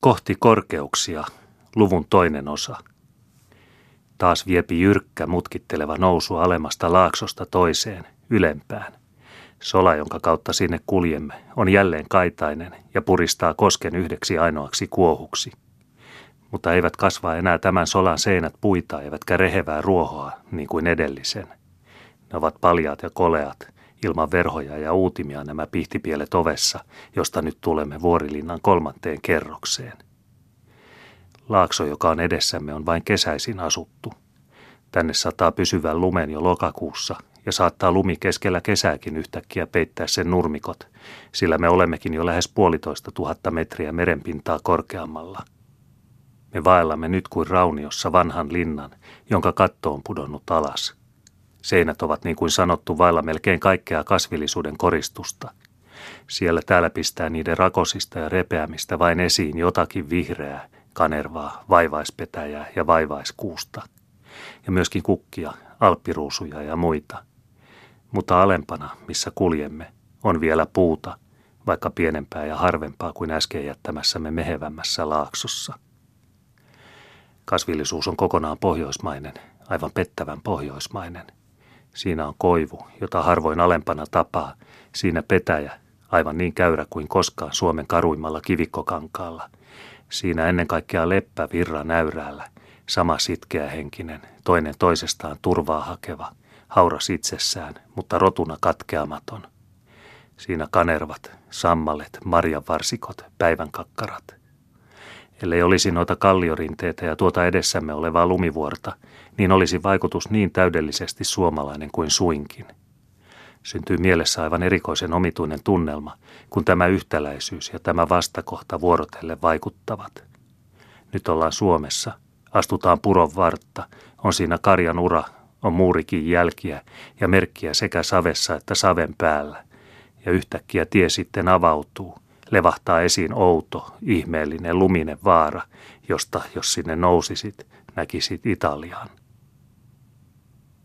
Kohti korkeuksia, luvun toinen osa. Taas viepi jyrkkä, mutkitteleva nousu alemmasta laaksosta toiseen, ylempään. Sola, jonka kautta sinne kuljemme, on jälleen kaitainen ja puristaa kosken yhdeksi ainoaksi kuohuksi. Mutta eivät kasvaa enää tämän solan seinät puita eivätkä rehevää ruohoa niin kuin edellisen. Ne ovat paljaat ja koleat, ilman verhoja ja uutimia nämä pihtipielet ovessa, josta nyt tulemme vuorilinnan kolmanteen kerrokseen. Laakso, joka on edessämme, on vain kesäisin asuttu. Tänne sataa pysyvän lumen jo lokakuussa ja saattaa lumi keskellä kesääkin yhtäkkiä peittää sen nurmikot, sillä me olemmekin jo lähes puolitoista tuhatta metriä merenpintaa korkeammalla. Me vaellamme nyt kuin rauniossa vanhan linnan, jonka katto on pudonnut alas – Seinät ovat niin kuin sanottu vailla melkein kaikkea kasvillisuuden koristusta. Siellä täällä pistää niiden rakosista ja repeämistä vain esiin jotakin vihreää, kanervaa, vaivaispetäjää ja vaivaiskuusta. Ja myöskin kukkia, alppiruusuja ja muita. Mutta alempana, missä kuljemme, on vielä puuta, vaikka pienempää ja harvempaa kuin äsken jättämässämme mehevämmässä laaksossa. Kasvillisuus on kokonaan pohjoismainen, aivan pettävän pohjoismainen – Siinä on koivu, jota harvoin alempana tapaa. Siinä petäjä, aivan niin käyrä kuin koskaan Suomen karuimmalla kivikkokankaalla. Siinä ennen kaikkea leppä virra näyräällä, sama sitkeä henkinen, toinen toisestaan turvaa hakeva, hauras itsessään, mutta rotuna katkeamaton. Siinä kanervat, sammalet, marjanvarsikot, päivänkakkarat – Ellei olisi noita kalliorinteitä ja tuota edessämme olevaa lumivuorta, niin olisi vaikutus niin täydellisesti suomalainen kuin suinkin. Syntyy mielessä aivan erikoisen omituinen tunnelma, kun tämä yhtäläisyys ja tämä vastakohta vuorotelle vaikuttavat. Nyt ollaan Suomessa, astutaan puron vartta, on siinä karjan ura, on muurikin jälkiä ja merkkiä sekä savessa että saven päällä. Ja yhtäkkiä tie sitten avautuu – levahtaa esiin outo, ihmeellinen, luminen vaara, josta, jos sinne nousisit, näkisit Italiaan.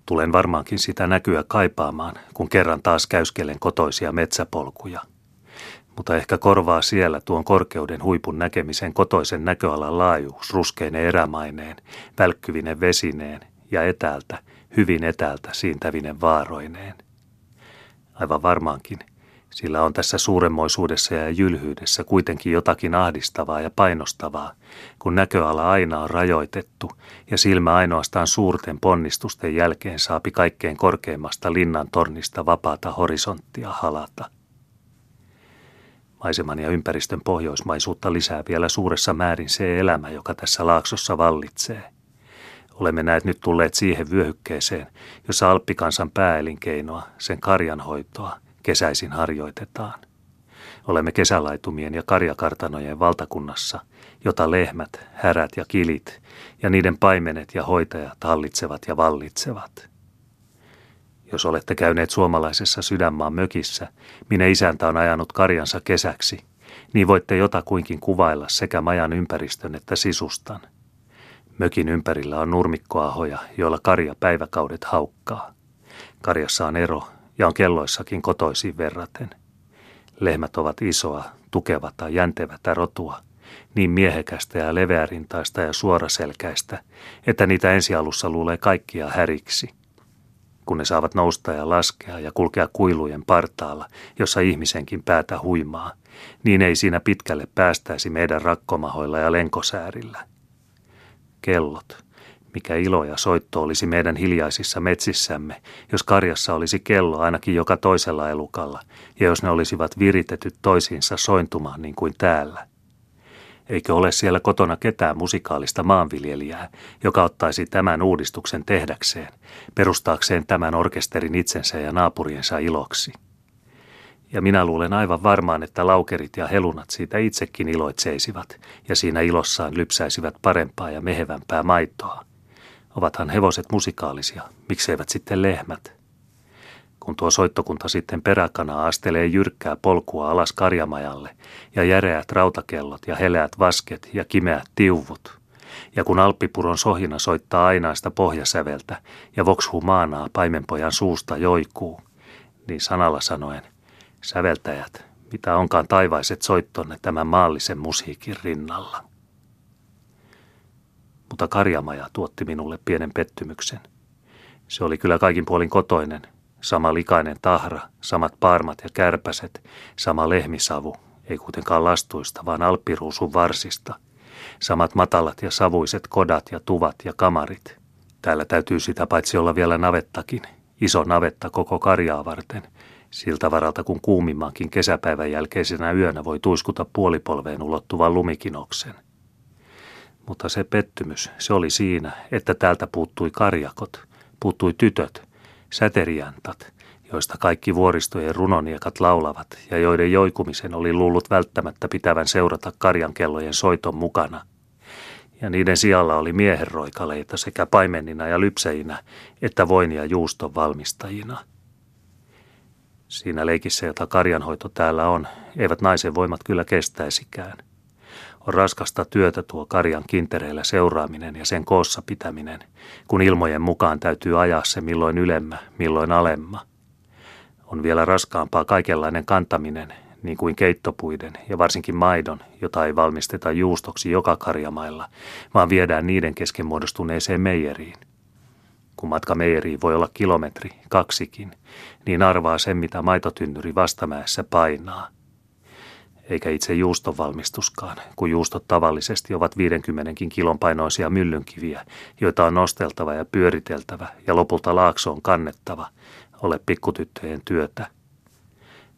Tulen varmaankin sitä näkyä kaipaamaan, kun kerran taas käyskelen kotoisia metsäpolkuja. Mutta ehkä korvaa siellä tuon korkeuden huipun näkemisen kotoisen näköalan laajuus ruskeine erämaineen, välkkyvinen vesineen ja etäältä, hyvin etäältä siintävinen vaaroineen. Aivan varmaankin – sillä on tässä suuremmoisuudessa ja jylhyydessä kuitenkin jotakin ahdistavaa ja painostavaa, kun näköala aina on rajoitettu ja silmä ainoastaan suurten ponnistusten jälkeen saapi kaikkein korkeimmasta linnan tornista vapaata horisonttia halata. Maiseman ja ympäristön pohjoismaisuutta lisää vielä suuressa määrin se elämä, joka tässä laaksossa vallitsee. Olemme näet nyt tulleet siihen vyöhykkeeseen, jossa alppikansan pääelinkeinoa, sen karjanhoitoa, kesäisin harjoitetaan. Olemme kesälaitumien ja karjakartanojen valtakunnassa, jota lehmät, härät ja kilit ja niiden paimenet ja hoitajat hallitsevat ja vallitsevat. Jos olette käyneet suomalaisessa sydänmaan mökissä, minne isäntä on ajanut karjansa kesäksi, niin voitte jotakuinkin kuvailla sekä majan ympäristön että sisustan. Mökin ympärillä on nurmikkoahoja, joilla karja päiväkaudet haukkaa. Karjassa on ero ja on kelloissakin kotoisiin verraten. Lehmät ovat isoa, tukevata, jäntevätä rotua, niin miehekästä ja leveärintaista ja suoraselkäistä, että niitä ensialussa luulee kaikkia häriksi. Kun ne saavat nousta ja laskea ja kulkea kuilujen partaalla, jossa ihmisenkin päätä huimaa, niin ei siinä pitkälle päästäisi meidän rakkomahoilla ja lenkosäärillä. Kellot, mikä ilo ja soitto olisi meidän hiljaisissa metsissämme, jos karjassa olisi kello ainakin joka toisella elukalla, ja jos ne olisivat viritetyt toisiinsa sointumaan niin kuin täällä. Eikö ole siellä kotona ketään musikaalista maanviljelijää, joka ottaisi tämän uudistuksen tehdäkseen, perustaakseen tämän orkesterin itsensä ja naapuriensa iloksi? Ja minä luulen aivan varmaan, että laukerit ja helunat siitä itsekin iloitseisivat ja siinä ilossaan lypsäisivät parempaa ja mehevämpää maitoa. Ovathan hevoset musikaalisia, mikseivät sitten lehmät? Kun tuo soittokunta sitten peräkana astelee jyrkkää polkua alas karjamajalle ja järeät rautakellot ja heleät vasket ja kimeät tiuvut, ja kun alppipuron sohina soittaa ainaista pohjasäveltä ja voksu maanaa paimenpojan suusta joikuu, niin sanalla sanoen, säveltäjät, mitä onkaan taivaiset soittonne tämän maallisen musiikin rinnalla. Mutta karjamaja tuotti minulle pienen pettymyksen. Se oli kyllä kaikin puolin kotoinen, sama likainen tahra, samat parmat ja kärpäset, sama lehmisavu, ei kuitenkaan lastuista, vaan alppiruusun varsista, samat matalat ja savuiset kodat ja tuvat ja kamarit. Täällä täytyy sitä paitsi olla vielä navettakin, iso navetta koko karjaa varten, siltä varalta kun kuumimmankin kesäpäivän jälkeisenä yönä voi tuiskuta puolipolveen ulottuvan lumikinoksen. Mutta se pettymys, se oli siinä, että täältä puuttui karjakot, puuttui tytöt, säteriantat, joista kaikki vuoristojen runoniekat laulavat ja joiden joikumisen oli luullut välttämättä pitävän seurata karjankellojen soiton mukana. Ja niiden sijalla oli miehenroikaleita sekä paimenina ja lypseinä, että voin ja juuston valmistajina. Siinä leikissä, jota karjanhoito täällä on, eivät naisen voimat kyllä kestäisikään – on raskasta työtä tuo karjan kintereillä seuraaminen ja sen koossa pitäminen, kun ilmojen mukaan täytyy ajaa se milloin ylemmä, milloin alemma. On vielä raskaampaa kaikenlainen kantaminen, niin kuin keittopuiden ja varsinkin maidon, jota ei valmisteta juustoksi joka karjamailla, vaan viedään niiden kesken muodostuneeseen meijeriin. Kun matka meijeriin voi olla kilometri, kaksikin, niin arvaa sen, mitä maitotynnyri vastamäessä painaa – eikä itse juuston valmistuskaan, kun juustot tavallisesti ovat 50 kilon painoisia myllynkiviä, joita on nosteltava ja pyöriteltävä ja lopulta laaksoon kannettava, ole pikkutyttöjen työtä.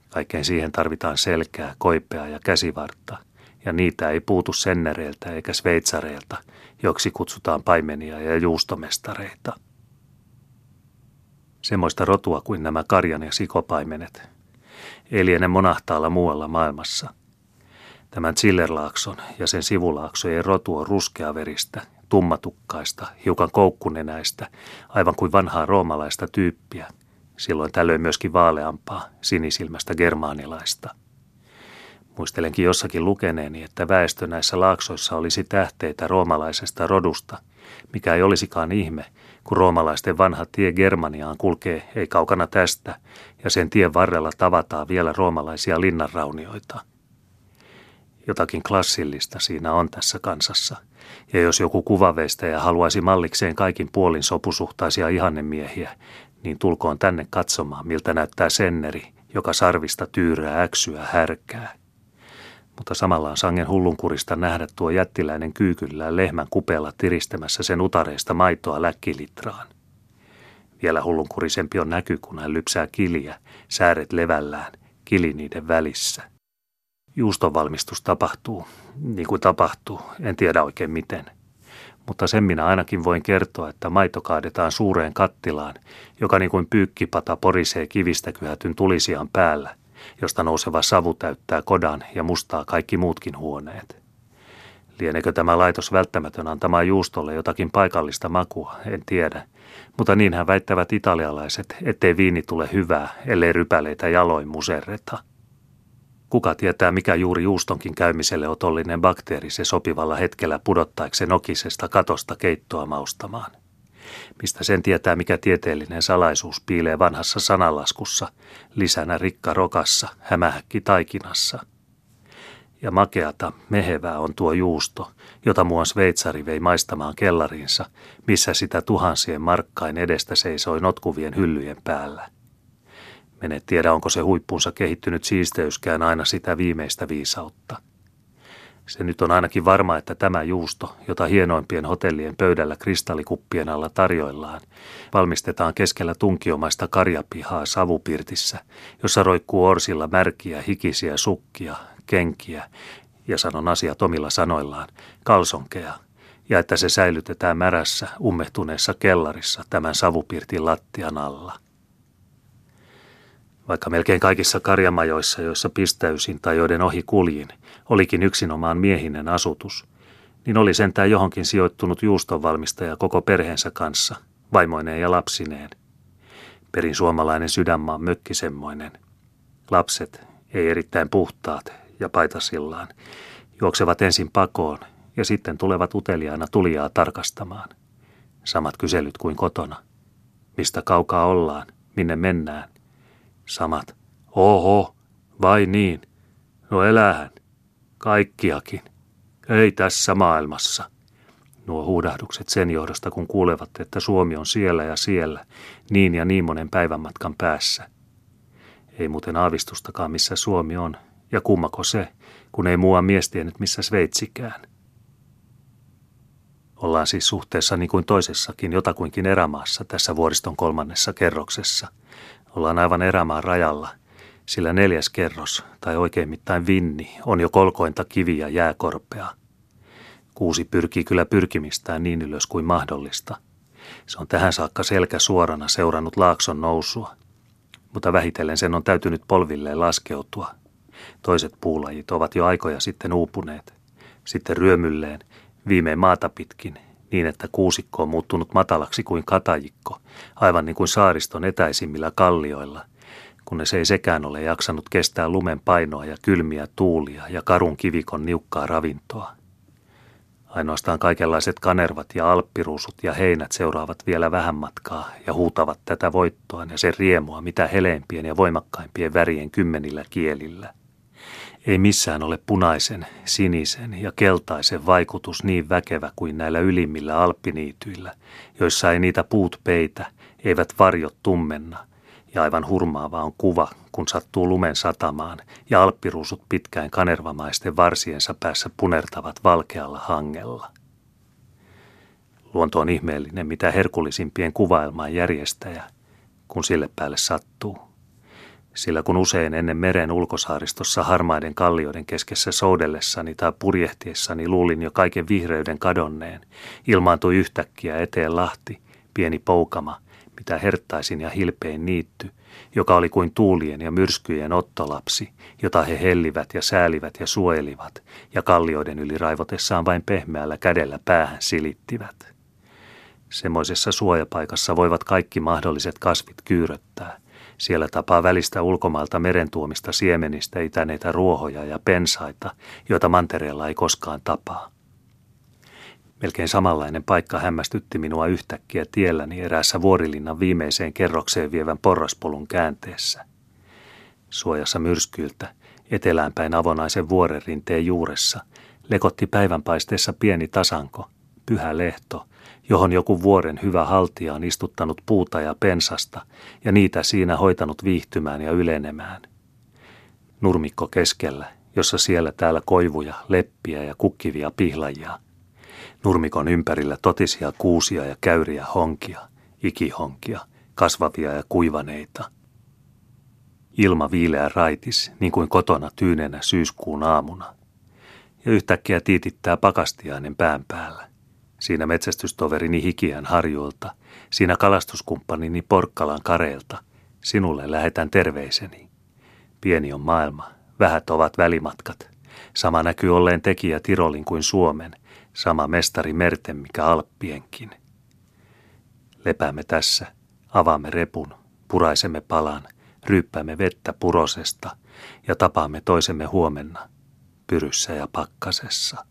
Kaikkeen siihen tarvitaan selkää, koipea ja käsivartta, ja niitä ei puutu sennereiltä eikä sveitsareilta, joksi kutsutaan paimenia ja juustomestareita. Semmoista rotua kuin nämä karjan ja sikopaimenet – ei liene monahtaalla muualla maailmassa. Tämän Zillerlaakson ja sen sivulaaksojen rotu on ruskeaveristä, tummatukkaista, hiukan koukkunenäistä, aivan kuin vanhaa roomalaista tyyppiä, silloin tällöin myöskin vaaleampaa, sinisilmästä germaanilaista. Muistelenkin jossakin lukeneeni, että väestö näissä laaksoissa olisi tähteitä roomalaisesta rodusta, mikä ei olisikaan ihme, kun roomalaisten vanha tie Germaniaan kulkee ei kaukana tästä, ja sen tien varrella tavataan vielä roomalaisia linnanraunioita. Jotakin klassillista siinä on tässä kansassa, ja jos joku kuvaveistäjä haluaisi mallikseen kaikin puolin sopusuhtaisia ihannemiehiä, niin tulkoon tänne katsomaan, miltä näyttää senneri, joka sarvista tyyrää äksyä härkää – mutta samalla on sangen hullunkurista nähdä tuo jättiläinen kyykyllään lehmän kupeella tiristämässä sen utareista maitoa läkkilitraan. Vielä hullunkurisempi on näky, kun hän lypsää kiliä, sääret levällään, kili niiden välissä. Juuston valmistus tapahtuu, niin kuin tapahtuu, en tiedä oikein miten. Mutta sen minä ainakin voin kertoa, että maito kaadetaan suureen kattilaan, joka niin kuin pyykkipata porisee kivistä kyhätyn tulisiaan päällä – josta nouseva savu täyttää kodan ja mustaa kaikki muutkin huoneet. Lienekö tämä laitos välttämätön antamaan juustolle jotakin paikallista makua, en tiedä. Mutta niinhän väittävät italialaiset, ettei viini tule hyvää, ellei rypäleitä jaloin muserreta. Kuka tietää, mikä juuri juustonkin käymiselle otollinen bakteeri se sopivalla hetkellä pudottaiksi nokisesta katosta keittoa maustamaan. Mistä sen tietää, mikä tieteellinen salaisuus piilee vanhassa sanalaskussa, lisänä rikka rokassa, hämähäkki taikinassa. Ja makeata, mehevää on tuo juusto, jota muuan sveitsari vei maistamaan kellariinsa, missä sitä tuhansien markkain edestä seisoi notkuvien hyllyjen päällä. Mene tiedä, onko se huippunsa kehittynyt siisteyskään aina sitä viimeistä viisautta – se nyt on ainakin varma, että tämä juusto, jota hienoimpien hotellien pöydällä kristallikuppien alla tarjoillaan, valmistetaan keskellä tunkiomaista karjapihaa savupirtissä, jossa roikkuu orsilla märkiä, hikisiä sukkia, kenkiä ja sanon asiat omilla sanoillaan, kalsonkeja, ja että se säilytetään märässä, ummehtuneessa kellarissa tämän savupirtin lattian alla. Vaikka melkein kaikissa karjamajoissa, joissa pistäysin tai joiden ohi kuljin, olikin yksinomaan miehinen asutus, niin oli sentään johonkin sijoittunut juustonvalmistaja koko perheensä kanssa, vaimoineen ja lapsineen. Perin suomalainen sydänmaan mökki semmoinen. Lapset, ei erittäin puhtaat ja paitasillaan, juoksevat ensin pakoon ja sitten tulevat uteliaana tulijaa tarkastamaan. Samat kyselyt kuin kotona. Mistä kaukaa ollaan, minne mennään, Samat. Oho, vai niin, No elähän. Kaikkiakin. Ei tässä maailmassa. Nuo huudahdukset sen johdosta, kun kuulevat, että Suomi on siellä ja siellä, niin ja niin monen päivän matkan päässä. Ei muuten aavistustakaan, missä Suomi on, ja kummako se, kun ei muuan mies tiennyt, missä Sveitsikään. Ollaan siis suhteessa niin kuin toisessakin jotakuinkin erämaassa tässä vuoriston kolmannessa kerroksessa. Ollaan aivan erämaan rajalla, sillä neljäs kerros, tai oikein mittain vinni, on jo kolkointa kivi ja jääkorpea. Kuusi pyrkii kyllä pyrkimistään niin ylös kuin mahdollista. Se on tähän saakka selkä suorana seurannut laakson nousua, mutta vähitellen sen on täytynyt polvilleen laskeutua. Toiset puulajit ovat jo aikoja sitten uupuneet. Sitten ryömylleen viimein maata pitkin, niin että kuusikko on muuttunut matalaksi kuin katajikko, aivan niin kuin saariston etäisimmillä kallioilla, kunnes ei sekään ole jaksanut kestää lumen painoa ja kylmiä tuulia ja karun kivikon niukkaa ravintoa. Ainoastaan kaikenlaiset kanervat ja alppiruusut ja heinät seuraavat vielä vähän matkaa ja huutavat tätä voittoa ja sen riemua mitä heleimpien ja voimakkaimpien värien kymmenillä kielillä – ei missään ole punaisen, sinisen ja keltaisen vaikutus niin väkevä kuin näillä ylimmillä alppiniityillä, joissa ei niitä puut peitä, eivät varjot tummenna, ja aivan hurmaava on kuva, kun sattuu lumen satamaan ja alppiruusut pitkään kanervamaisten varsiensa päässä punertavat valkealla hangella. Luonto on ihmeellinen, mitä herkullisimpien kuvailmaan järjestäjä, kun sille päälle sattuu sillä kun usein ennen meren ulkosaaristossa harmaiden kallioiden keskessä soudellessani tai purjehtiessani luulin jo kaiken vihreyden kadonneen, ilmaantui yhtäkkiä eteen lahti, pieni poukama, mitä herttaisin ja hilpein niitty, joka oli kuin tuulien ja myrskyjen ottolapsi, jota he hellivät ja säälivät ja suojelivat, ja kallioiden yli raivotessaan vain pehmeällä kädellä päähän silittivät. Semmoisessa suojapaikassa voivat kaikki mahdolliset kasvit kyyröttää – siellä tapaa välistä ulkomailta merentuomista siemenistä itäneitä ruohoja ja pensaita, joita mantereella ei koskaan tapaa. Melkein samanlainen paikka hämmästytti minua yhtäkkiä tielläni eräässä vuorilinnan viimeiseen kerrokseen vievän porraspolun käänteessä. Suojassa myrskyiltä, eteläänpäin avonaisen vuoren rinteen juuressa, lekotti päivänpaisteessa pieni tasanko, pyhä lehto, johon joku vuoren hyvä haltija on istuttanut puuta ja pensasta ja niitä siinä hoitanut viihtymään ja ylenemään. Nurmikko keskellä, jossa siellä täällä koivuja, leppiä ja kukkivia pihlajia. Nurmikon ympärillä totisia kuusia ja käyriä honkia, ikihonkia, kasvavia ja kuivaneita. Ilma viileä raitis, niin kuin kotona tyynenä syyskuun aamuna. Ja yhtäkkiä tiitittää pakastiainen pään päällä siinä metsästystoverini Hikiän harjuilta, siinä kalastuskumppanini Porkkalan kareilta, sinulle lähetän terveiseni. Pieni on maailma, vähät ovat välimatkat. Sama näkyy olleen tekijä Tirolin kuin Suomen, sama mestari merten mikä Alppienkin. Lepäämme tässä, avaamme repun, puraisemme palan, ryyppäämme vettä purosesta ja tapaamme toisemme huomenna, pyryssä ja pakkasessa.